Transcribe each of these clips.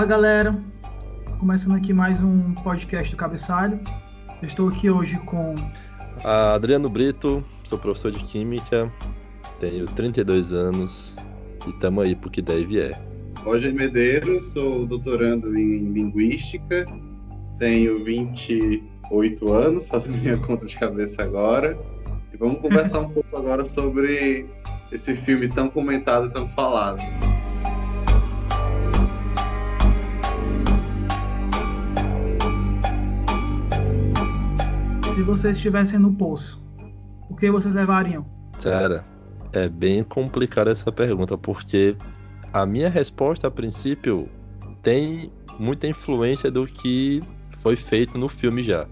Fala galera, começando aqui mais um podcast do Cabeçalho. Eu estou aqui hoje com Adriano Brito, sou professor de Química, tenho 32 anos e estamos aí porque deve é. Roger Medeiros, sou doutorando em Linguística, tenho 28 anos, fazendo minha conta de cabeça agora. E vamos conversar um pouco agora sobre esse filme tão comentado e tão falado. Se vocês estivessem no poço, o que vocês levariam? Cara, é bem complicada essa pergunta, porque a minha resposta a princípio tem muita influência do que foi feito no filme já.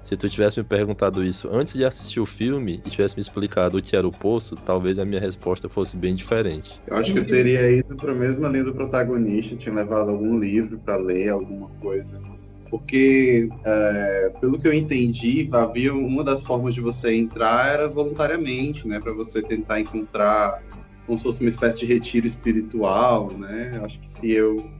Se tu tivesse me perguntado isso antes de assistir o filme e tivesse me explicado o que era o poço, talvez a minha resposta fosse bem diferente. Eu acho que eu teria ido para a mesma linha do protagonista, tinha levado algum livro para ler, alguma coisa porque é, pelo que eu entendi, havia uma das formas de você entrar era voluntariamente, né, para você tentar encontrar como se fosse uma espécie de retiro espiritual, né? Acho que se eu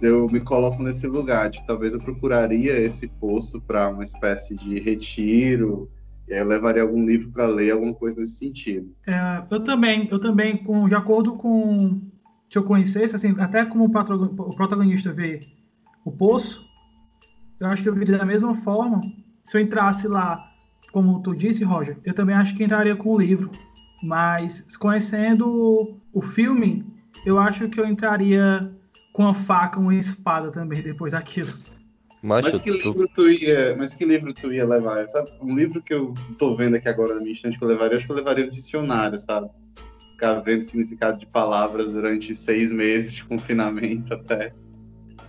eu me coloco nesse lugar de que talvez eu procuraria esse poço para uma espécie de retiro, e aí eu levaria algum livro para ler, alguma coisa nesse sentido. É, eu também, eu também, com, de acordo com se eu conhecesse, assim, até como o protagonista vê o poço, eu acho que eu viria da mesma forma. Se eu entrasse lá, como tu disse, Roger, eu também acho que entraria com o livro. Mas conhecendo o filme, eu acho que eu entraria com a faca, uma espada também depois daquilo. Mas, mas que livro tu ia, mas que livro tu ia levar? Sabe, um livro que eu tô vendo aqui agora na minha estante que eu levaria, acho que eu levaria um dicionário, sabe? Ficar vendo o significado de palavras durante seis meses de confinamento até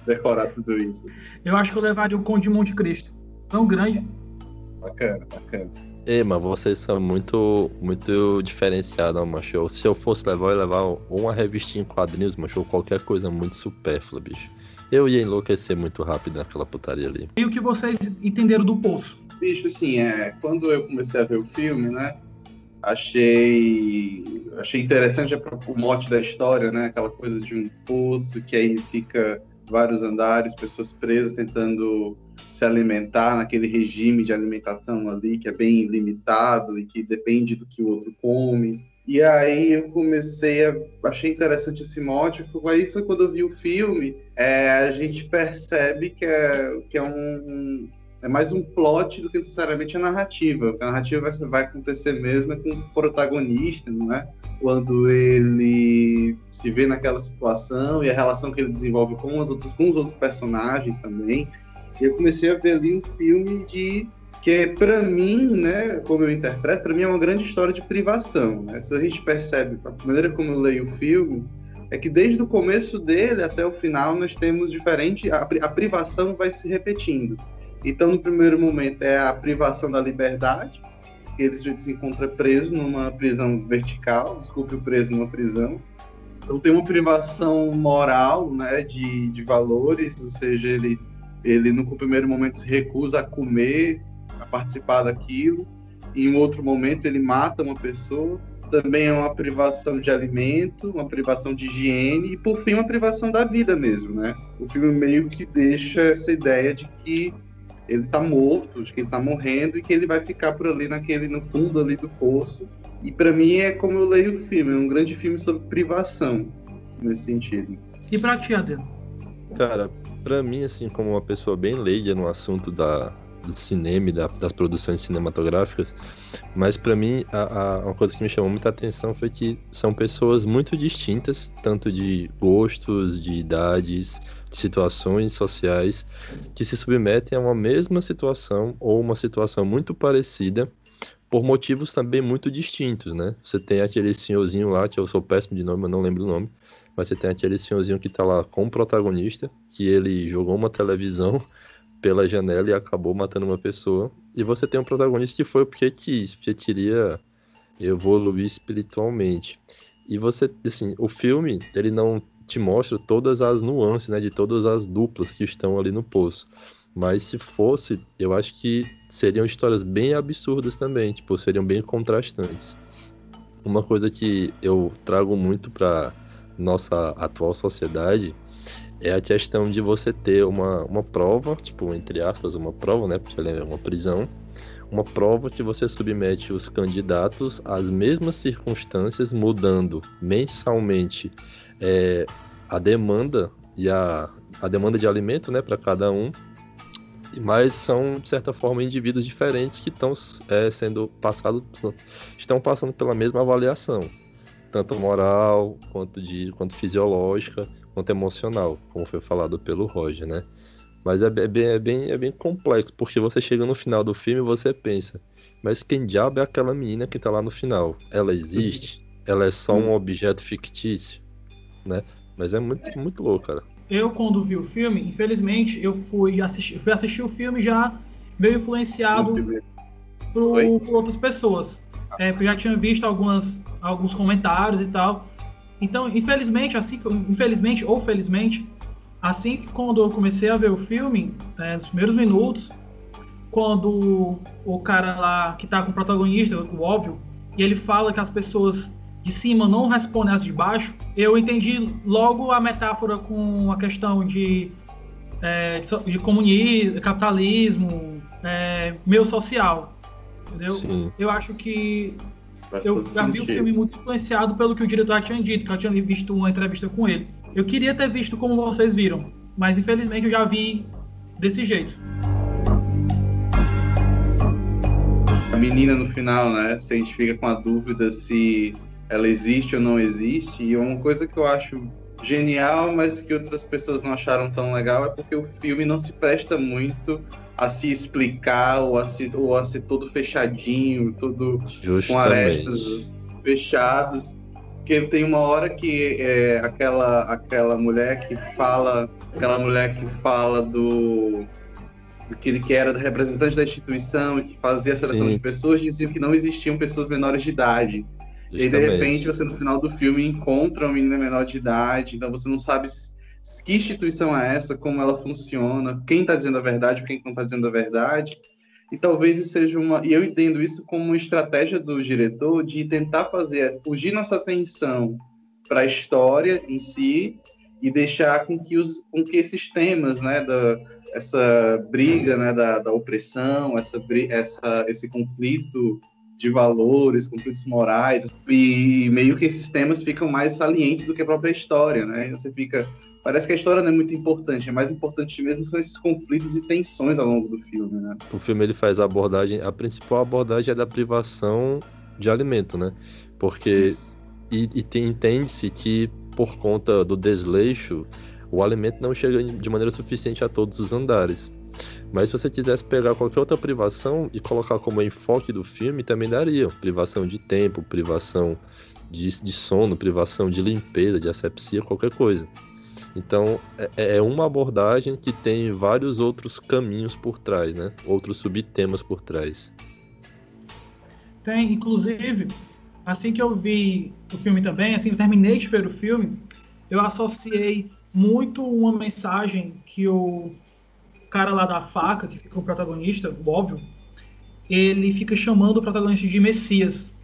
decorar tudo isso. Eu acho que eu levaria o Conde de Monte Cristo. Tão grande. Bacana, bacana. Ei, mas vocês são muito, muito diferenciados, macho. Se eu fosse levar, eu ia levar uma revistinha em quadrinhos, macho, ou qualquer coisa muito supérflua, bicho. Eu ia enlouquecer muito rápido naquela putaria ali. E o que vocês entenderam do poço? Bicho, assim, é, quando eu comecei a ver o filme, né, achei achei interessante o mote da história, né, aquela coisa de um poço que aí fica vários andares, pessoas presas tentando se alimentar naquele regime de alimentação ali que é bem limitado e que depende do que o outro come. E aí eu comecei a achei interessante esse mote. Aí foi quando eu vi o filme, é, a gente percebe que é, que é um, é mais um plot do que necessariamente a narrativa. A narrativa vai, vai acontecer mesmo é com o protagonista, não é? Quando ele se vê naquela situação e a relação que ele desenvolve com os outros, com os outros personagens também. E eu comecei a ver ali um filme de que para mim, né, como eu interpreto, para mim é uma grande história de privação. Né? Se a gente percebe a maneira como eu leio o filme, é que desde o começo dele até o final nós temos diferente, a, a privação vai se repetindo. Então, no primeiro momento, é a privação da liberdade, que ele se encontra preso numa prisão vertical, desculpe, preso numa prisão. Então, tem uma privação moral, né, de, de valores, ou seja, ele, ele no primeiro momento se recusa a comer, a participar daquilo. Em um outro momento, ele mata uma pessoa. Também é uma privação de alimento, uma privação de higiene e, por fim, uma privação da vida mesmo, né? O filme meio que deixa essa ideia de que ele tá morto, de que ele tá morrendo e que ele vai ficar por ali naquele no fundo ali do poço. E para mim é como eu leio o filme, é um grande filme sobre privação nesse sentido. E para ti, Adriano? Cara, para mim assim, como uma pessoa bem leiga no assunto da do cinema e da, das produções cinematográficas, mas para mim a, a, uma coisa que me chamou muita atenção foi que são pessoas muito distintas, tanto de gostos, de idades, de situações sociais que se submetem a uma mesma situação ou uma situação muito parecida por motivos também muito distintos, né? Você tem aquele senhorzinho lá, que eu sou péssimo de nome, eu não lembro o nome, mas você tem aquele senhorzinho que tá lá com o protagonista, que ele jogou uma televisão pela janela e acabou matando uma pessoa. E você tem um protagonista que foi porque quis, porque queria evoluir espiritualmente. E você, assim, o filme, ele não te mostra todas as nuances, né, de todas as duplas que estão ali no poço. Mas se fosse, eu acho que seriam histórias bem absurdas também, tipo, seriam bem contrastantes. Uma coisa que eu trago muito para nossa atual sociedade é a questão de você ter uma, uma prova, tipo, entre aspas, uma prova, né? Porque é uma prisão. Uma prova que você submete os candidatos às mesmas circunstâncias, mudando mensalmente é, a demanda e a, a demanda de alimento, né, para cada um. Mas são, de certa forma, indivíduos diferentes que estão é, sendo passados, estão passando pela mesma avaliação, tanto moral quanto de quanto fisiológica quanto emocional, como foi falado pelo Roger, né? Mas é, é, bem, é, bem, é bem complexo, porque você chega no final do filme e você pensa, mas quem diabo é aquela menina que tá lá no final? Ela existe? Ela é só um objeto fictício? Né? Mas é muito, muito louco, cara. Eu, quando vi o filme, infelizmente, eu fui assistir, fui assistir o filme já meio influenciado por, por outras pessoas. É, porque eu já tinha visto algumas, alguns comentários e tal. Então, infelizmente, assim, infelizmente ou felizmente, assim que quando eu comecei a ver o filme, é, nos primeiros minutos, quando o cara lá que tá com o protagonista, o óbvio, e ele fala que as pessoas de cima não respondem às de baixo, eu entendi logo a metáfora com a questão de, é, de comunismo, capitalismo, é, meio social. Entendeu? Sim. Eu acho que Faz eu já vi o filme muito influenciado pelo que o diretor tinha dito, que eu tinha visto uma entrevista com ele. Eu queria ter visto como vocês viram, mas infelizmente eu já vi desse jeito. A menina no final, né? Se a gente fica com a dúvida se ela existe ou não existe, e uma coisa que eu acho genial, mas que outras pessoas não acharam tão legal, é porque o filme não se presta muito a se explicar ou a, se, ou a ser todo fechadinho, todo Justamente. com arestas fechadas. Que tem uma hora que é aquela, aquela mulher que fala, aquela mulher que fala do que, que era representante da instituição e que fazia a seleção Sim. de pessoas, diziam que não existiam pessoas menores de idade. Justamente. E aí, de repente, você no final do filme encontra uma menina menor de idade, então você não sabe que instituição é essa, como ela funciona, quem está dizendo a verdade, quem não está dizendo a verdade. E talvez isso seja uma. E eu entendo isso como uma estratégia do diretor de tentar fazer fugir nossa atenção para a história em si e deixar com que, os, com que esses temas, né, da, essa briga né, da, da opressão, essa, essa, esse conflito de valores, conflitos morais, e meio que esses temas ficam mais salientes do que a própria história, né? Você fica, parece que a história não é muito importante, é mais importante mesmo são esses conflitos e tensões ao longo do filme, né? O filme ele faz a abordagem, a principal abordagem é da privação de alimento, né? Porque Isso. e, e entende-se que por conta do desleixo, o alimento não chega de maneira suficiente a todos os andares. Mas se você quisesse pegar qualquer outra privação e colocar como enfoque do filme, também daria. Privação de tempo, privação de, de sono, privação de limpeza, de asepsia, qualquer coisa. Então é, é uma abordagem que tem vários outros caminhos por trás, né? Outros subtemas por trás. Tem, inclusive, assim que eu vi o filme também, assim, eu terminei de ver o filme, eu associei muito uma mensagem que o cara lá da faca, que fica o protagonista, óbvio, ele fica chamando o protagonista de Messias.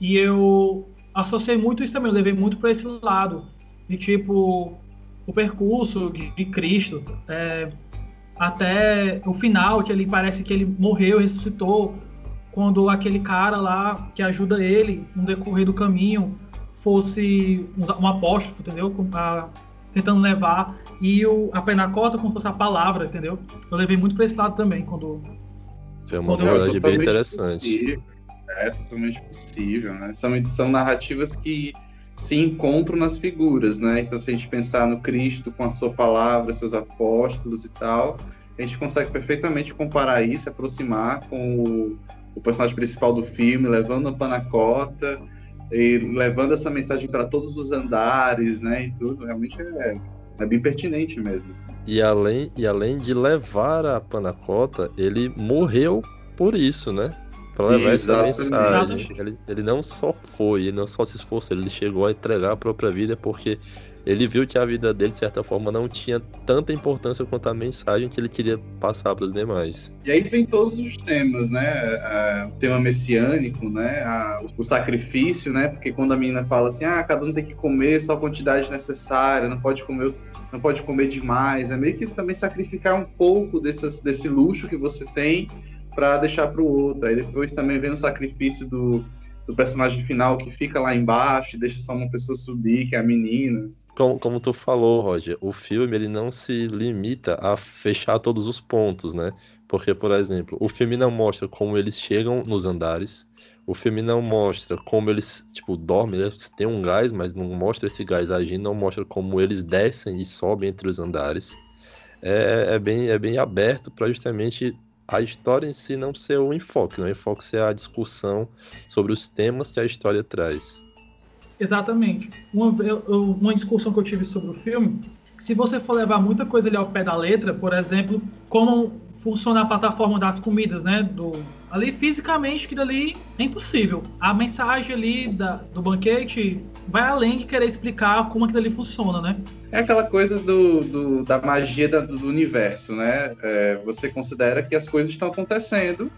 E eu associei muito isso também, eu levei muito para esse lado. De tipo, o percurso de, de Cristo, é, até o final, que ele parece que ele morreu, ressuscitou, quando aquele cara lá que ajuda ele no decorrer do caminho fosse um, um apóstolo, entendeu? A, tentando levar, e o, a penacota como fosse a palavra, entendeu? Eu levei muito para esse lado também, quando. É uma verdade bem interessante. Possível. É totalmente possível, né? São, são narrativas que se encontram nas figuras, né? Então, se a gente pensar no Cristo com a sua palavra, seus apóstolos e tal, a gente consegue perfeitamente comparar isso, aproximar com o, o personagem principal do filme, levando a panacota, e levando essa mensagem para todos os andares, né, e tudo, realmente é, é bem pertinente mesmo. Assim. E além, e além de levar a panacota, ele morreu por isso, né? Para levar Exatamente. essa mensagem. Ele, ele não só foi, ele não só se esforçou, ele chegou a entregar a própria vida porque Ele viu que a vida dele, de certa forma, não tinha tanta importância quanto a mensagem que ele queria passar para os demais. E aí vem todos os temas, né? o tema messiânico, né? o sacrifício, né? Porque quando a menina fala assim, ah, cada um tem que comer só a quantidade necessária, não pode comer, não pode comer demais, é meio que também sacrificar um pouco dessas, desse luxo que você tem para deixar para o outro. Aí depois também vem o sacrifício do, do personagem final que fica lá embaixo e deixa só uma pessoa subir, que é a menina. Como, como tu falou, Roger, o filme ele não se limita a fechar todos os pontos, né? Porque, por exemplo, o filme não mostra como eles chegam nos andares, o filme não mostra como eles, tipo, dormem, eles têm um gás, mas não mostra esse gás agindo, não mostra como eles descem e sobem entre os andares. É, é bem, é bem aberto para justamente a história em si não ser o enfoque, né? o enfoque ser a discussão sobre os temas que a história traz. Exatamente. Uma, uma discussão que eu tive sobre o filme, se você for levar muita coisa ali ao pé da letra, por exemplo, como funciona a plataforma das comidas, né? Do, ali fisicamente que dali é impossível. A mensagem ali da, do banquete vai além de querer explicar como aquilo ali funciona, né? É aquela coisa do, do da magia da, do universo, né? É, você considera que as coisas estão acontecendo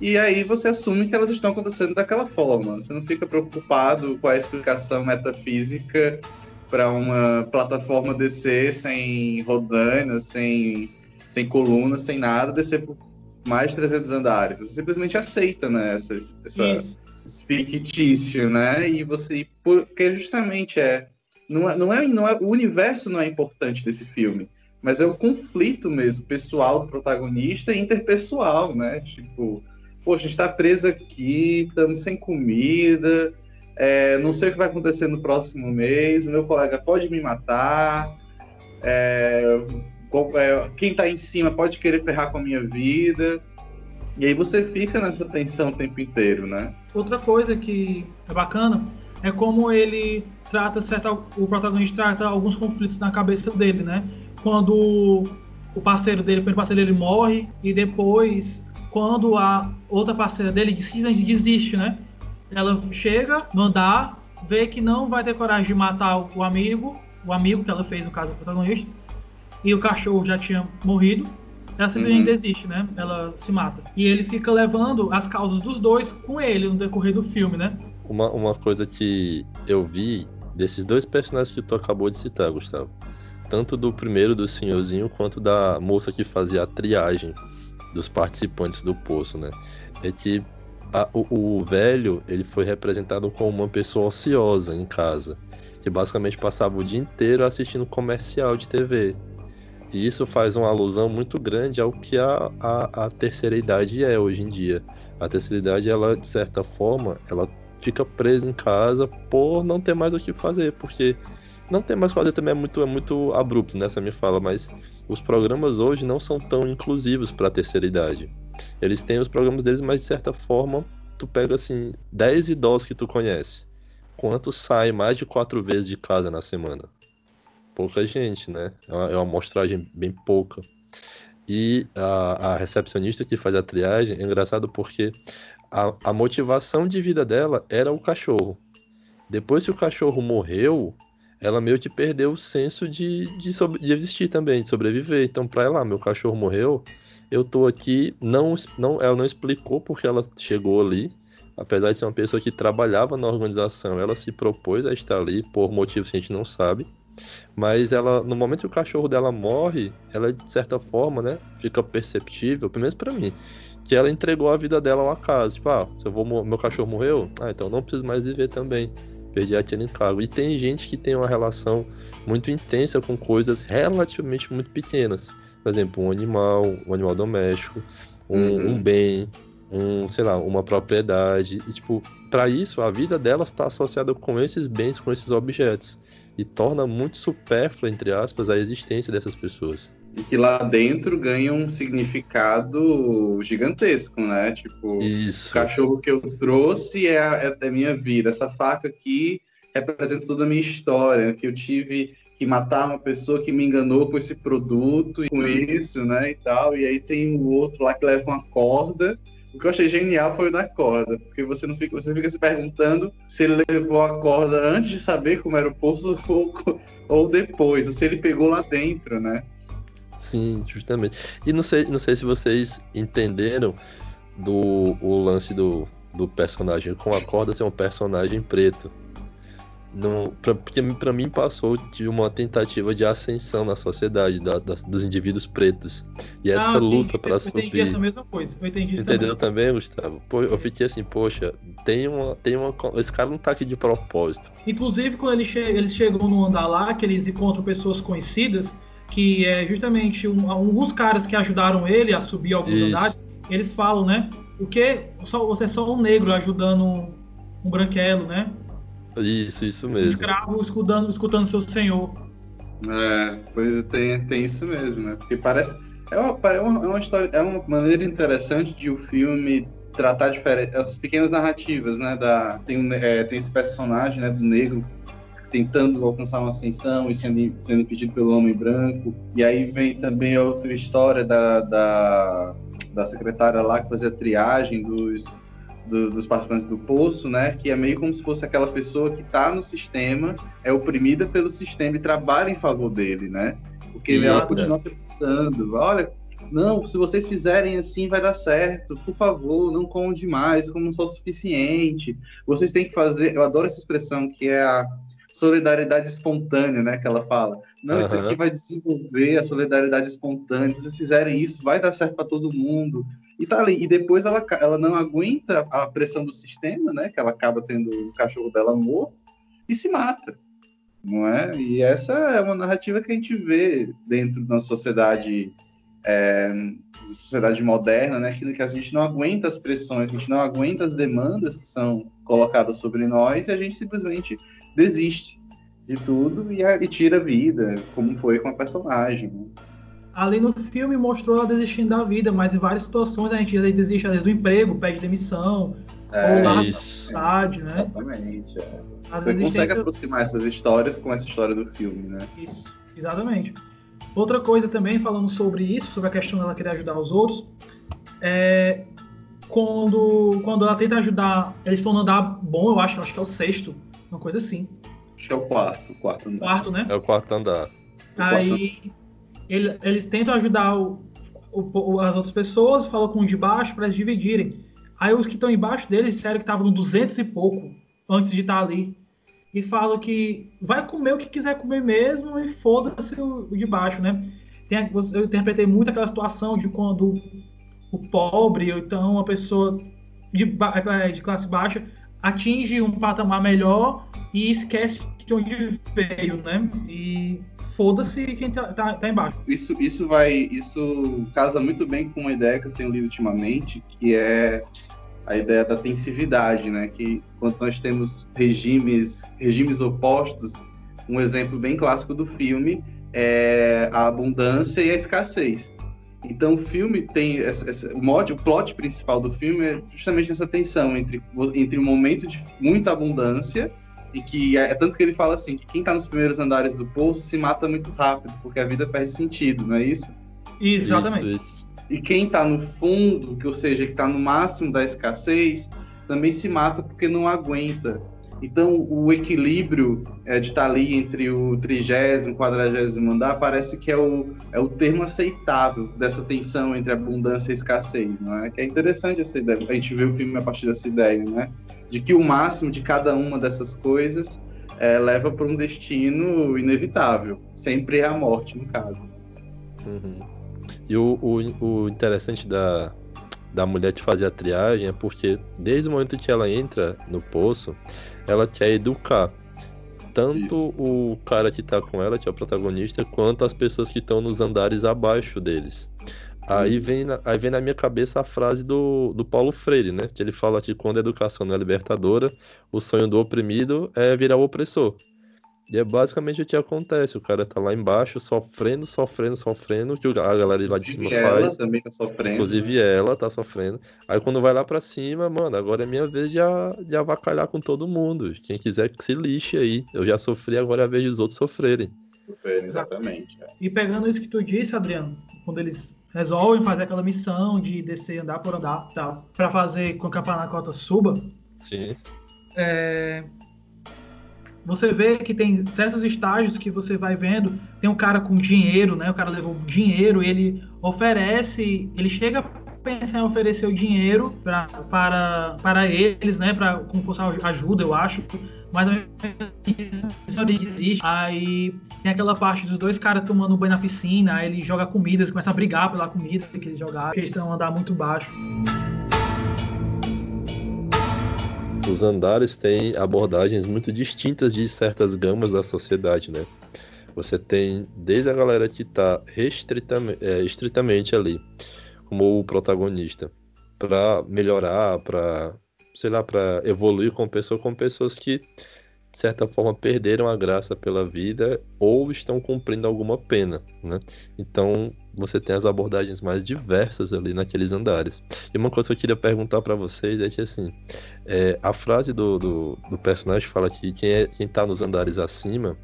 e aí você assume que elas estão acontecendo daquela forma. Você não fica preocupado com a explicação metafísica para uma plataforma descer sem rodana, sem, sem coluna, sem nada, descer por mais de 300 andares. Você simplesmente aceita, né, essa, essa esse fictício, né? E você porque justamente é não é, não é não é o universo não é importante desse filme, mas é o conflito mesmo pessoal do protagonista e interpessoal, né? Tipo, poxa, a gente tá preso aqui, estamos sem comida, é, não sei o que vai acontecer no próximo mês, o meu colega pode me matar, é, é quem está em cima pode querer ferrar com a minha vida. E aí você fica nessa tensão o tempo inteiro, né? Outra coisa que é bacana é como ele trata certa, o protagonista trata alguns conflitos na cabeça dele, né? Quando o parceiro dele, o primeiro parceiro dele morre e depois quando a outra parceira dele simplesmente desiste, né? Ela chega no andar, vê que não vai ter coragem de matar o amigo, o amigo que ela fez, no caso, o protagonista, e o cachorro já tinha morrido. Ela simplesmente uhum. desiste, né? Ela se mata. E ele fica levando as causas dos dois com ele no decorrer do filme, né? Uma, uma coisa que eu vi desses dois personagens que tu acabou de citar, Gustavo. Tanto do primeiro, do senhorzinho, quanto da moça que fazia a triagem dos participantes do poço, né? É que a, o, o, velho ele foi representado como uma pessoa ociosa em casa, que basicamente passava o dia inteiro assistindo comercial de TV. E isso faz uma alusão muito grande ao que a, a, a terceira idade é hoje em dia. A terceira idade, ela, de certa forma, ela fica presa em casa por não ter mais o que fazer, porque não ter mais fazer também é muito, é muito abrupto nessa minha fala, mas os programas hoje não são tão inclusivos para a terceira idade. Eles têm os programas deles, mas de certa forma, tu pega assim, 10 idosos que tu conhece. Quanto sai mais de quatro vezes de casa na semana? Pouca gente, né? É uma, é uma amostragem bem pouca. E a, a, recepcionista que faz a triagem é engraçado porque a, a motivação de vida dela era o cachorro. Depois que o cachorro morreu, ela meio que perdeu o senso de, de, de existir também, de sobreviver. Então, pra ela, ah, meu cachorro morreu, eu tô aqui. Não, não, ela não explicou porque ela chegou ali. Apesar de ser uma pessoa que trabalhava na organização, ela se propôs a estar ali por motivos que a gente não sabe. Mas ela, no momento que o cachorro dela morre, ela de certa forma, né, fica perceptível, pelo menos para mim, que ela entregou a vida dela ao acaso. Tipo, ah, se eu vou, meu cachorro morreu, ah, então não preciso mais viver também perdi aquele encargo. E tem gente que tem uma relação muito intensa com coisas relativamente muito pequenas. Por exemplo, um animal, um animal doméstico, um, uhum. um bem, um, sei lá, uma propriedade. E, tipo, para isso, a vida delas está associada com esses bens, com esses objetos. E torna muito supérflua, entre aspas, a existência dessas pessoas e que lá dentro ganha um significado gigantesco, né? Tipo, Isso. o cachorro que eu trouxe é, a, é da minha vida. Essa faca aqui representa toda a minha história, que eu tive que matar uma pessoa que me enganou com esse produto e com isso, né, e tal. E aí tem o outro lá que leva uma corda O que eu achei genial foi o da corda, porque você não fica, você fica se perguntando se ele levou a corda antes de saber como era o poço ou, ou depois, ou se ele pegou lá dentro, né? Sim, justamente. E não sei, não sei se vocês entenderam do o lance do, do personagem com a corda ser um personagem preto. Não, pra, porque para mim passou de uma tentativa de ascensão na sociedade da, das, dos indivíduos pretos. E essa Ah, luta para Eu entendi subir. essa mesma coisa. Eu entendi isso Entendeu também. também, Gustavo? Pô, eu fiquei assim, poxa, tem uma, tem uma. Esse cara não tá aqui de propósito. Inclusive, quando eles, che eles chegam no andar lá, que eles encontram pessoas conhecidas, que é justamente um, alguns caras que ajudaram ele a subir alguns Isso. andares, eles falam, né? O que? Só, você é só um negro ajudando um, um branquelo, né? Isso, isso Um mesmo. escravo escutando, escutando seu senhor. É, pois tem, tem isso mesmo, né? Porque parece. É uma, é uma, é uma história, é uma maneira interessante de o filme tratar diferente, essas pequenas narrativas, né? Da, tem, um, é, tem esse personagem, né, do negro tentando alcançar uma ascensão e sendo, sendo impedido pelo homem branco. E aí vem também a outra história da, da, da secretária lá que fazia triagem dos, do- dos participantes do poço, né? Que é meio como se fosse aquela pessoa que está no sistema, é oprimida pelo sistema e trabalha em favor dele, né? Porque ela continua acreditando, olha, não, se vocês fizerem assim vai dar certo, por favor, não comam demais, como não sou o suficiente. Vocês têm que fazer, eu adoro essa expressão que é a solidariedade espontânea, né, que ela fala. Não, isso Aham. aqui vai desenvolver a solidariedade espontânea. Se vocês fizerem isso, vai dar certo para todo mundo. E tá ali. E depois ela, ela não aguenta a pressão do sistema, né? Que ela acaba tendo o cachorro dela morto e se mata. Não é? E essa é uma narrativa que a gente vê dentro da sociedade, é, sociedade moderna, né? Que, que a gente não aguenta as pressões, a gente não aguenta as demandas que são colocadas sobre nós e a gente simplesmente desiste de tudo e, a- e tira a vida, como foi com a personagem. né? Ali no filme mostrou ela desistindo da vida, mas em várias situações a gente desiste às vezes do emprego, pede demissão, ou lá na Isso. cidade, né? Exatamente. é. Você consegue aproximar essas histórias com essa história do filme, né? Isso, exatamente. Outra coisa também, falando sobre isso, sobre a questão dela querer ajudar os outros, é quando, quando ela tenta ajudar, eles estão no andar bom, eu acho, acho que é o sexto, uma coisa assim, Acho que é o quarto, o quarto andar. quarto, né? É o quarto andar. Aí ele- eles tentam ajudar o- o- o- as outras pessoas, falam com os de baixo para eles dividirem. Aí os que estão embaixo deles disseram que estavam no 200 e pouco antes de estar ali. E falam que vai comer o que quiser comer mesmo e foda-se o, o de baixo, né? Tem eu interpretei muito aquela situação de quando o pobre ou então uma pessoa de, ba- eh, de classe baixa atinge um patamar melhor e esquece de onde veio, né? E foda-se quem tá, tá, tá embaixo. Isso, isso vai. Isso casa muito bem com uma ideia que eu tenho lido ultimamente, que é a ideia da tensividade, né? Que quando nós temos regimes, regimes opostos, um exemplo bem clássico do filme é a abundância e a escassez. Então o filme tem essa, essa- o mod, o plot principal do filme é justamente essa tensão entre entre um momento de muita abundância e que é, é tanto que ele fala assim que quem tá nos primeiros andares do poço se mata muito rápido porque a vida perde sentido, não é isso? Exatamente. Isso, isso. E quem tá no fundo, que ou seja, que tá no máximo da escassez, também se mata porque não aguenta. Então, o equilíbrio é, de estar ali entre o trigésimo e quadragésimo andar parece que é o, é o termo aceitável dessa tensão entre abundância e escassez, não é? Que é interessante essa ideia. A gente vê o filme a partir dessa ideia, né? De que o máximo de cada uma dessas coisas é, leva para um destino inevitável. Sempre é a morte, no caso. Uhum. E o, o, o interessante da, da mulher de fazer a triagem é porque desde o momento que ela entra no poço, ela quer educar tanto Isso. o cara que tá com ela, que é o protagonista, quanto as pessoas que estão nos andares abaixo deles. Aí Uhum. vem, na, aí vem na minha cabeça a frase do, do Paulo Freire, né? Que ele fala que quando a educação não é libertadora, o sonho do oprimido é virar o opressor. E é basicamente o que acontece. O cara tá lá embaixo sofrendo, sofrendo, sofrendo, que o- a galera lá de cima ela faz. também tá sofrendo. Inclusive ela tá sofrendo. Aí quando vai lá pra cima, mano, agora é minha vez de, a- de avacalhar com todo mundo. Quem quiser que se lixe aí. Eu já sofri, agora é a vez dos outros sofrerem. Exatamente. é. E pegando isso que tu disse, Adriano, quando eles resolvem fazer aquela missão de descer andar por andar, tal, para fazer com que a Panacota suba. Sim. É, você vê que tem certos estágios que você vai vendo, tem um cara com dinheiro, né? O cara levou dinheiro, ele oferece, ele chega a pensar em oferecer o dinheiro pra, para, para eles, né? Para como fosse ajuda, eu acho. Mas a desiste. Aí tem aquela parte dos dois caras tomando banho na piscina, aí ele joga comida, eles começam a brigar pela comida que eles jogaram, porque eles estão andar muito baixo. Os andares têm abordagens muito distintas de certas gamas da sociedade, né? Você tem desde a galera que está restritamente, é, estritamente ali, como o protagonista, para melhorar, para sei lá, para evoluir com pessoas, com pessoas que de certa forma, perderam a graça pela vida ou estão cumprindo alguma pena, né? Então, você tem as abordagens mais diversas ali naqueles andares. E uma coisa que eu queria perguntar para vocês é que, assim, é, a frase do, do, do, personagem fala que quem, é, quem tá nos andares acima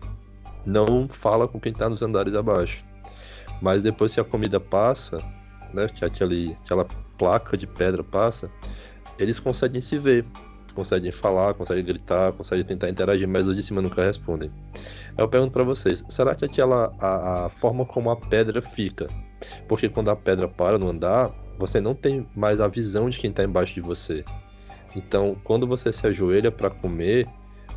não fala com quem tá nos andares abaixo. Mas depois que a comida passa, né, que aquele, aquela placa de pedra passa, eles conseguem se ver conseguem falar, conseguem gritar, conseguem tentar interagir, mas os de cima nunca respondem. Eu pergunto para vocês, será que aquela a, a, forma como a pedra fica? Porque quando a pedra para no andar, você não tem mais a visão de quem está embaixo de você. Então, quando você se ajoelha para comer,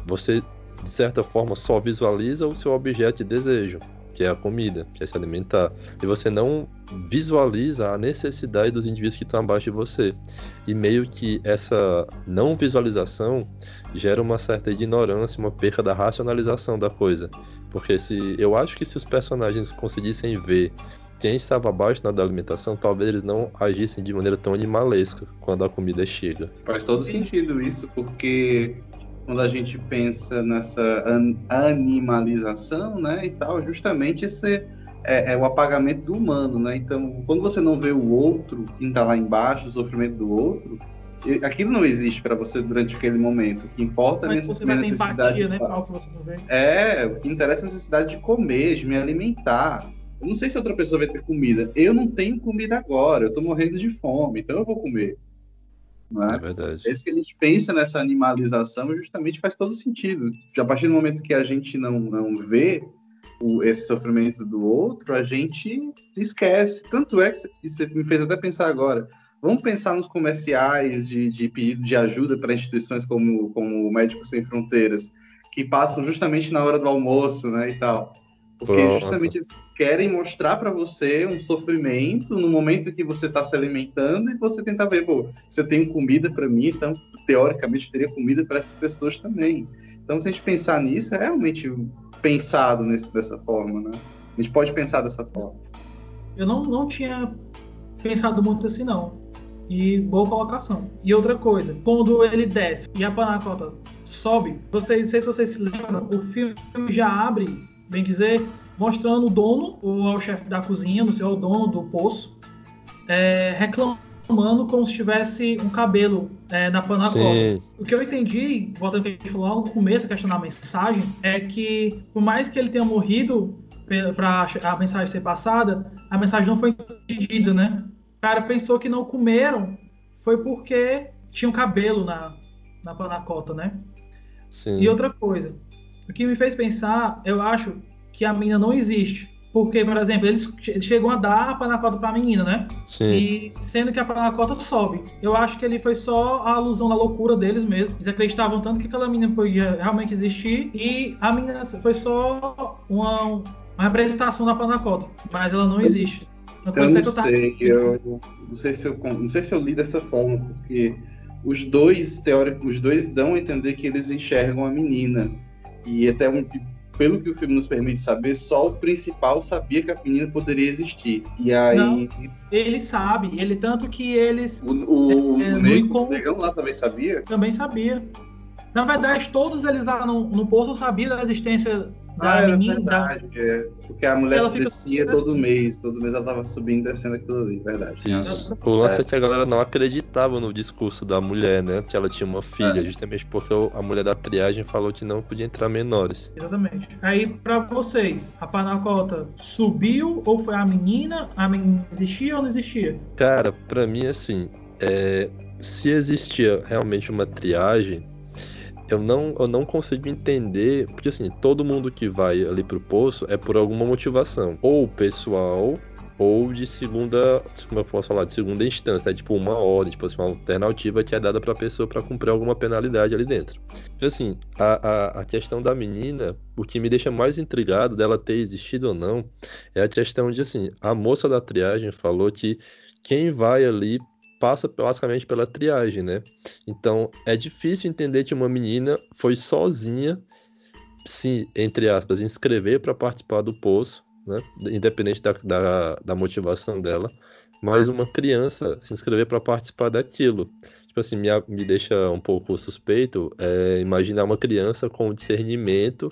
você de certa forma só visualiza o seu objeto de desejo que é a comida, que é se alimentar. E você não visualiza a necessidade dos indivíduos que estão abaixo de você. E meio que essa não visualização gera uma certa ignorância, uma perda da racionalização da coisa. Porque se eu acho que se os personagens conseguissem ver quem estava abaixo na da alimentação, talvez eles não agissem de maneira tão animalesca quando a comida chega. Faz todo sentido isso, porque quando a gente pensa nessa animalização, né, e tal, justamente esse é, é, o apagamento do humano, né? Então, quando você não vê o outro, quem está lá embaixo, o sofrimento do outro, aquilo não existe para você durante aquele momento. O que importa é a necessidade empatia, né, de... É, o que interessa é a necessidade de comer, de me alimentar. Eu não sei se outra pessoa vai ter comida. Eu não tenho comida agora, eu estou morrendo de fome, então eu vou comer. É? é? verdade. Esse que a gente pensa nessa animalização justamente faz todo sentido. A partir do momento que a gente não, não vê o, esse sofrimento do outro, a gente esquece. Tanto é que você me fez até pensar agora. Vamos pensar nos comerciais de, de pedido de ajuda para instituições como, como o Médicos Sem Fronteiras, que passam justamente na hora do almoço, né, e tal. Porque Pronto. justamente querem mostrar para você um sofrimento no momento que você está se alimentando e você tentar ver, pô, se eu tenho comida para mim, então teoricamente eu teria comida para essas pessoas também. Então, se a gente pensar nisso, é realmente pensado nesse, dessa forma, né? A gente pode pensar dessa forma. Eu não, não tinha pensado muito assim, não. E boa colocação. E outra coisa, quando ele desce e a panacota sobe, vocês, não sei se vocês se lembram, o filme já abre, bem dizer, mostrando o dono, ou o chefe da cozinha, não sei, o dono do poço, é, reclamando como se tivesse um cabelo é, na panacota. O que eu entendi, voltando que gente falou no começo, a questão da mensagem, é que por mais que ele tenha morrido para a mensagem ser passada, a mensagem não foi entendida, né? O cara pensou que não comeram, foi porque tinha um cabelo na, na panacota, né? Sim. E outra coisa, o que me fez pensar, eu acho que a menina não existe. Porque, por exemplo, eles chegam a dar a panacota pra menina, né? Sim. E sendo que a panacota sobe. Eu acho que ali foi só a alusão da loucura deles mesmo. Eles acreditavam tanto que aquela menina podia realmente existir. E a menina foi só uma, uma representação da panacota. Mas ela não existe. Eu não, sei, eu não sei se eu não sei se eu li dessa forma, porque os dois teóricos, os dois dão a entender que eles enxergam a menina. E até um pelo que o filme nos permite saber, só o principal sabia que a menina poderia existir. E aí. Não, ele sabe, ele tanto que eles. O, o, é, o, negro, o negão lá também sabia? Também sabia. Na verdade, todos eles lá no, no poço sabiam da existência da ah, menina. Verdade, da... é. Porque a mulher se descia todo mês. Todo mês ela tava subindo e descendo aquilo ali, verdade. Isso. O lance é. é que a galera não acreditava no discurso da mulher, né? Que ela tinha uma filha, é. justamente porque a mulher da triagem falou que não podia entrar menores. Exatamente. Aí, pra vocês, a panacota subiu ou foi a menina? A menina existia ou não existia? Cara, pra mim, assim, é, se existia realmente uma triagem, eu não, eu não consigo entender, porque assim, todo mundo que vai ali pro poço é por alguma motivação, ou pessoal, ou de segunda, como eu posso falar, de segunda instância, né? tipo uma ordem, tipo assim, uma alternativa que é dada pra pessoa para cumprir alguma penalidade ali dentro. Então, assim, a, a, a questão da menina, o que me deixa mais intrigado dela ter existido ou não, é a questão de, assim, a moça da triagem falou que quem vai ali passa basicamente pela triagem, né? Então é difícil entender que uma menina foi sozinha se, entre aspas, inscrever para participar do poço, né? Independente da, da, da motivação dela, mas uma criança se inscrever para participar daquilo. Tipo assim, me, me deixa um pouco suspeito é, imaginar uma criança com discernimento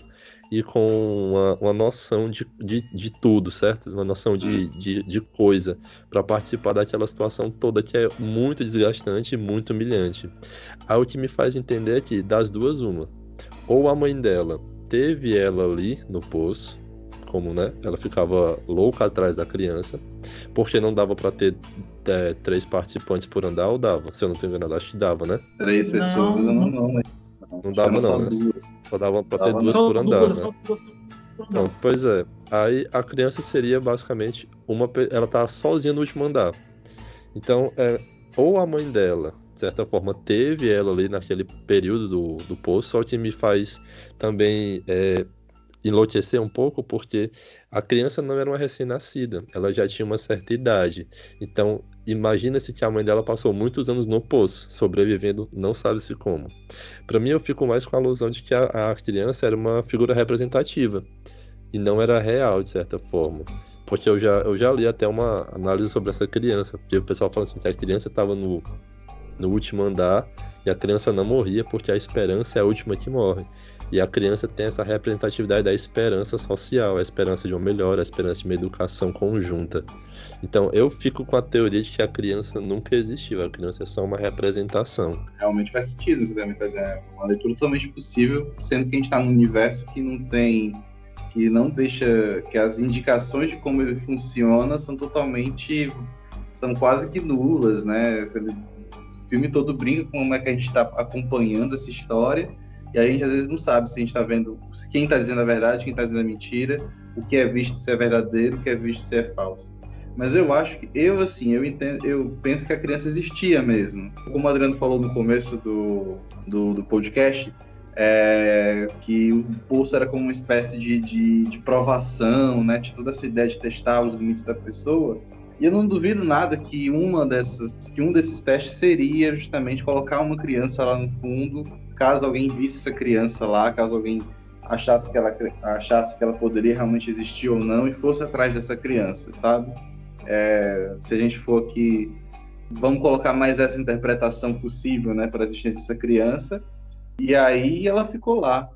e com uma, uma noção de, de, de, tudo, certo? Uma noção de, hum. de, de coisa para participar daquela situação toda que é muito desgastante e muito humilhante. Aí o que me faz entender é que das duas, uma. Ou a mãe dela teve ela ali no poço, como né, ela ficava louca atrás da criança, porque não dava para ter é, três participantes por andar, ou dava? Se eu não tenho enganado, acho que dava, né? Três pessoas, não, não, não, né? Não dava não, né? Só dava pra ter duas por andar, né? Não, pois é. Aí a criança seria basicamente uma. Ela tá sozinha no último andar. Então, é, ou a mãe dela, de certa forma, teve ela ali naquele período do, do poço, só que me faz também é, enlouquecer um pouco, porque a criança não era uma recém-nascida, ela já tinha uma certa idade. Então, imagina-se que a mãe dela passou muitos anos no poço, sobrevivendo não sabe-se como. Para mim, eu fico mais com a alusão de que a, a, criança era uma figura representativa e não era real, de certa forma. Porque eu já, eu já li até uma análise sobre essa criança, porque o pessoal fala assim que a criança estava no, no último andar e a criança não morria porque a esperança é a última que morre. E a criança tem essa representatividade da esperança social, a esperança de uma melhora, a esperança de uma educação conjunta. Então eu fico com a teoria de que a criança nunca existiu, a criança é só uma representação. Realmente faz sentido isso também, é uma leitura totalmente possível, sendo que a gente está num universo que não tem, que não deixa, que as indicações de como ele funciona são totalmente, são quase que nulas, né? O filme todo brinca com como é que a gente está acompanhando essa história e a gente às vezes não sabe se a gente está vendo quem está dizendo a verdade, quem está dizendo a mentira, o que é visto se é verdadeiro, o que é visto se é falso. Mas eu acho que eu assim, eu entendo, eu penso que a criança existia mesmo. Como o Adriano falou no começo do, do, do podcast, é, que o poço era como uma espécie de, de, de, provação, né? De toda essa ideia de testar os limites da pessoa. E eu não duvido nada que uma dessas, que um desses testes seria justamente colocar uma criança lá no fundo caso alguém visse essa criança lá, caso alguém achasse que ela, achasse que ela poderia realmente existir ou não e fosse atrás dessa criança, sabe? É, se a gente for aqui, vamos colocar mais essa interpretação possível, né, para a existência dessa criança, e aí ela ficou lá,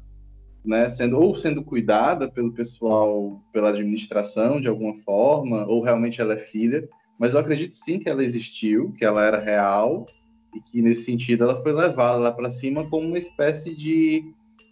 né, sendo ou sendo cuidada pelo pessoal, pela administração de alguma forma, ou realmente ela é filha, mas eu acredito sim que ela existiu, que ela era real e que nesse sentido ela foi levada lá para cima como uma espécie de,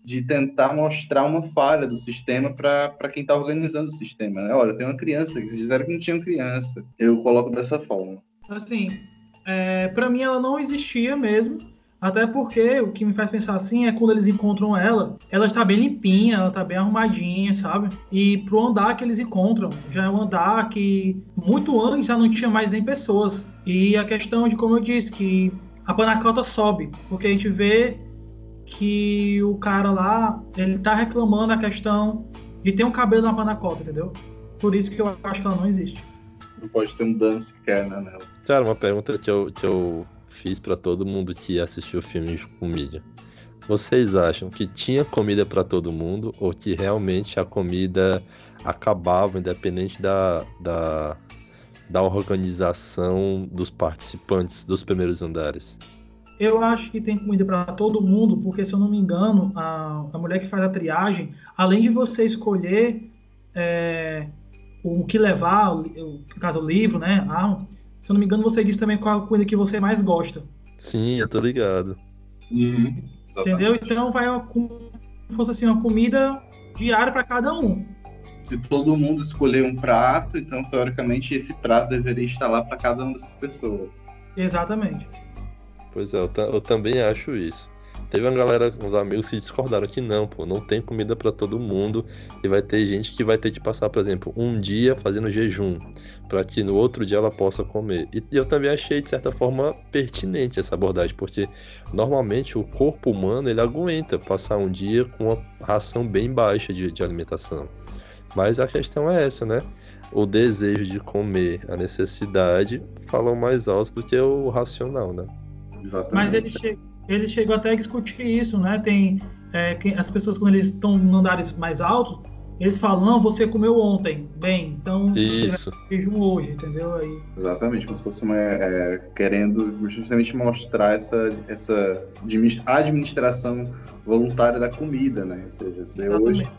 de tentar mostrar uma falha do sistema para quem está organizando o sistema. Né? Olha, tem uma criança, eles disseram que não tinha criança. Eu coloco dessa forma. Assim, é, para mim ela não existia mesmo. Até porque o que me faz pensar assim é quando eles encontram ela, ela está bem limpinha, ela está bem arrumadinha, sabe? E pro andar que eles encontram, já é um andar que muito antes já não tinha mais nem pessoas. E a questão de, como eu disse, que a panacota sobe, porque a gente vê que o cara lá, ele tá reclamando a questão de ter um cabelo na panacota, entendeu? Por isso que eu acho que ela não existe. Não pode ter um dance quer, né, nela. Cara, uma pergunta que eu, que eu fiz para todo mundo que assistiu o filme de comida. Vocês acham que tinha comida para todo mundo ou que realmente a comida acabava independente da, da, da organização dos participantes dos primeiros andares? Eu acho que tem comida para todo mundo, porque se eu não me engano, a, a mulher que faz a triagem, além de você escolher é, o que levar, no caso o livro, né? Ah, se eu não me engano, você disse também qual a comida que você mais gosta. Sim, eu tô ligado. Uhum, Entendeu? Então vai como se fosse assim, uma comida diária para cada um. Se todo mundo escolher um prato, então teoricamente esse prato deveria estar lá para cada uma dessas pessoas. Exatamente. Pois é, eu, eu também acho isso. Teve uma galera, uns amigos que discordaram que não, pô, não tem comida para todo mundo e vai ter gente que vai ter que passar, por exemplo, um dia fazendo jejum para que no outro dia ela possa comer. E eu também achei de certa forma pertinente essa abordagem, porque normalmente o corpo humano ele aguenta passar um dia com uma ração bem baixa de, de alimentação. Mas a questão é essa, né? O desejo de comer, a necessidade falam mais alto do que o racional, né? Exatamente. Mas ele, che ele chegou até a discutir isso, né? Tem é, que as pessoas quando eles estão em andares mais altos, eles falam, não, você comeu ontem, bem, então Isso. você jejum hoje, entendeu? Aí, Exatamente, como se fosse uma, é, querendo justamente mostrar essa, essa admi- administração voluntária da comida, né? Ou seja, ser hoje exatamente.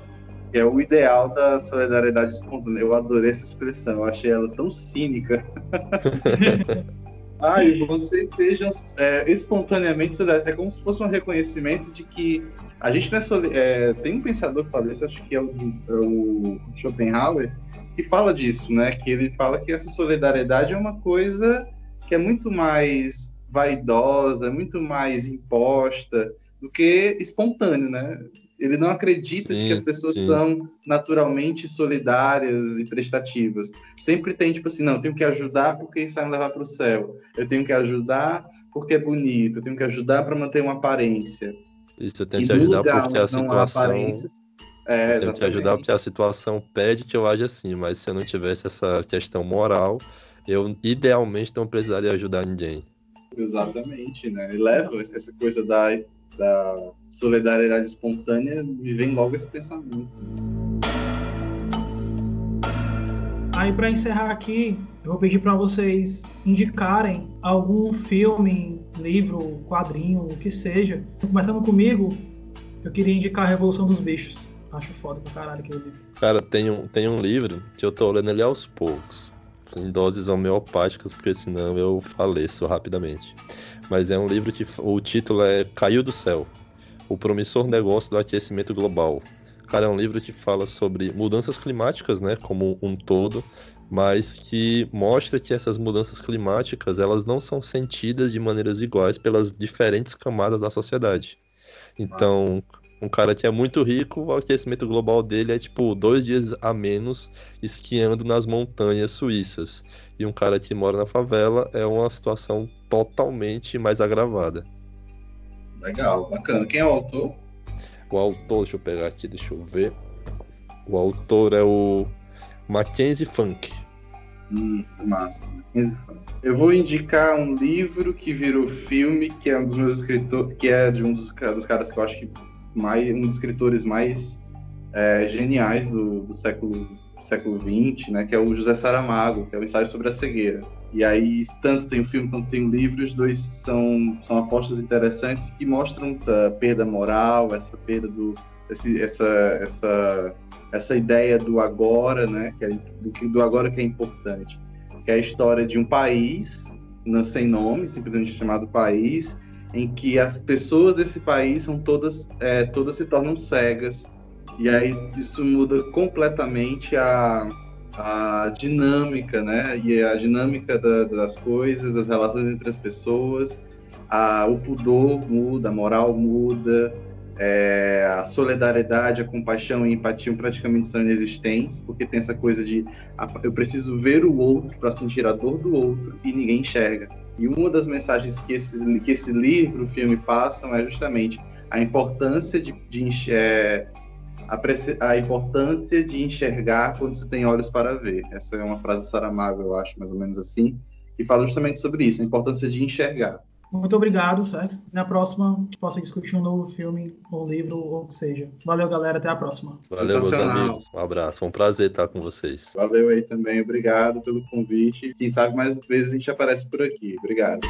é o ideal da solidariedade espontânea. Eu adorei essa expressão, eu achei ela tão cínica. Ah, e você esteja é, espontaneamente. É como se fosse um reconhecimento de que a gente não é, é Tem um pensador que fala isso, acho que é o, é o Schopenhauer, que fala disso, né? Que ele fala que essa solidariedade é uma coisa que é muito mais vaidosa, muito mais imposta do que espontâneo, né? Ele não acredita de Sim, que as pessoas sim. são naturalmente solidárias e prestativas. Sempre tem, tipo assim, não, eu tenho que ajudar porque isso vai me levar para o céu. Eu tenho que ajudar porque é bonito. Eu tenho que ajudar para manter uma aparência. Isso eu tenho E que no ajudar porque a situação. É, Eu tenho que exatamente. ajudar porque a situação pede que eu haja assim, mas se eu não tivesse essa questão moral, eu idealmente não precisaria ajudar ninguém. Exatamente, né? E leva essa coisa da, da solidariedade espontânea, me vem logo esse pensamento. Aí para encerrar aqui, eu vou pedir para vocês indicarem algum filme, livro, quadrinho, o que seja. Começando comigo, eu queria indicar a Revolução dos Bichos. Acho foda pra caralho aquele livro. Cara, tem um, tem um livro que eu tô lendo ele aos poucos, em doses homeopáticas, porque senão eu faleço rapidamente. Mas é um livro que o título é Caiu do Céu, o promissor negócio do aquecimento global. Cara, é um livro que fala sobre mudanças climáticas, né, como um todo, mas que mostra que essas mudanças climáticas, elas não são sentidas de maneiras iguais pelas diferentes camadas da sociedade. Então, um cara que é muito rico, o aquecimento global dele é tipo dois dias a menos esquiando nas montanhas suíças. E um cara que mora na favela é uma situação totalmente mais agravada. Legal, bacana. Quem é o autor? O autor, deixa eu pegar aqui, deixa eu ver. O autor é o Mackenzie Funk. Hum, massa. Eu vou indicar um livro que virou filme, que é um dos meus escritores, que é de um dos, dos caras que eu acho que mais, um dos escritores mais é, geniais do, do século século XX, né, que é o José Saramago, que é o ensaio sobre a cegueira. E aí, tanto tem o filme quanto tem o livro, os dois são, são apostas interessantes que mostram a perda moral, essa perda do. Esse, essa, essa, essa ideia do agora, né? Que é, do, do agora que é importante. Que é a história de um país, não sem nome, simplesmente chamado país, em que as pessoas desse país são todas, é, todas se tornam cegas. E aí isso muda completamente a, a dinâmica, né? E a dinâmica da- das coisas, as relações entre as pessoas, a, o pudor muda, a moral muda, é, a solidariedade, a compaixão e a empatia praticamente são inexistentes, porque tem essa coisa de a- eu preciso ver o outro para sentir a dor do outro e ninguém enxerga. E uma das mensagens que esse, que esse livro, filme passam é justamente a importância de, de é, a, a importância de enxergar quando se tem olhos para ver. Essa é uma frase do Saramago, eu acho, mais ou menos assim, que fala justamente sobre isso, a importância de enxergar. Muito obrigado, certo? Na próxima, a gente possa discutir um novo filme, ou livro, ou o que seja. Valeu, galera. Até a próxima. Valeu, meus Sensacional. amigos. Um abraço. Foi um prazer estar com vocês. Valeu aí também, obrigado pelo convite. Quem sabe mais vezes a gente aparece por aqui. Obrigado.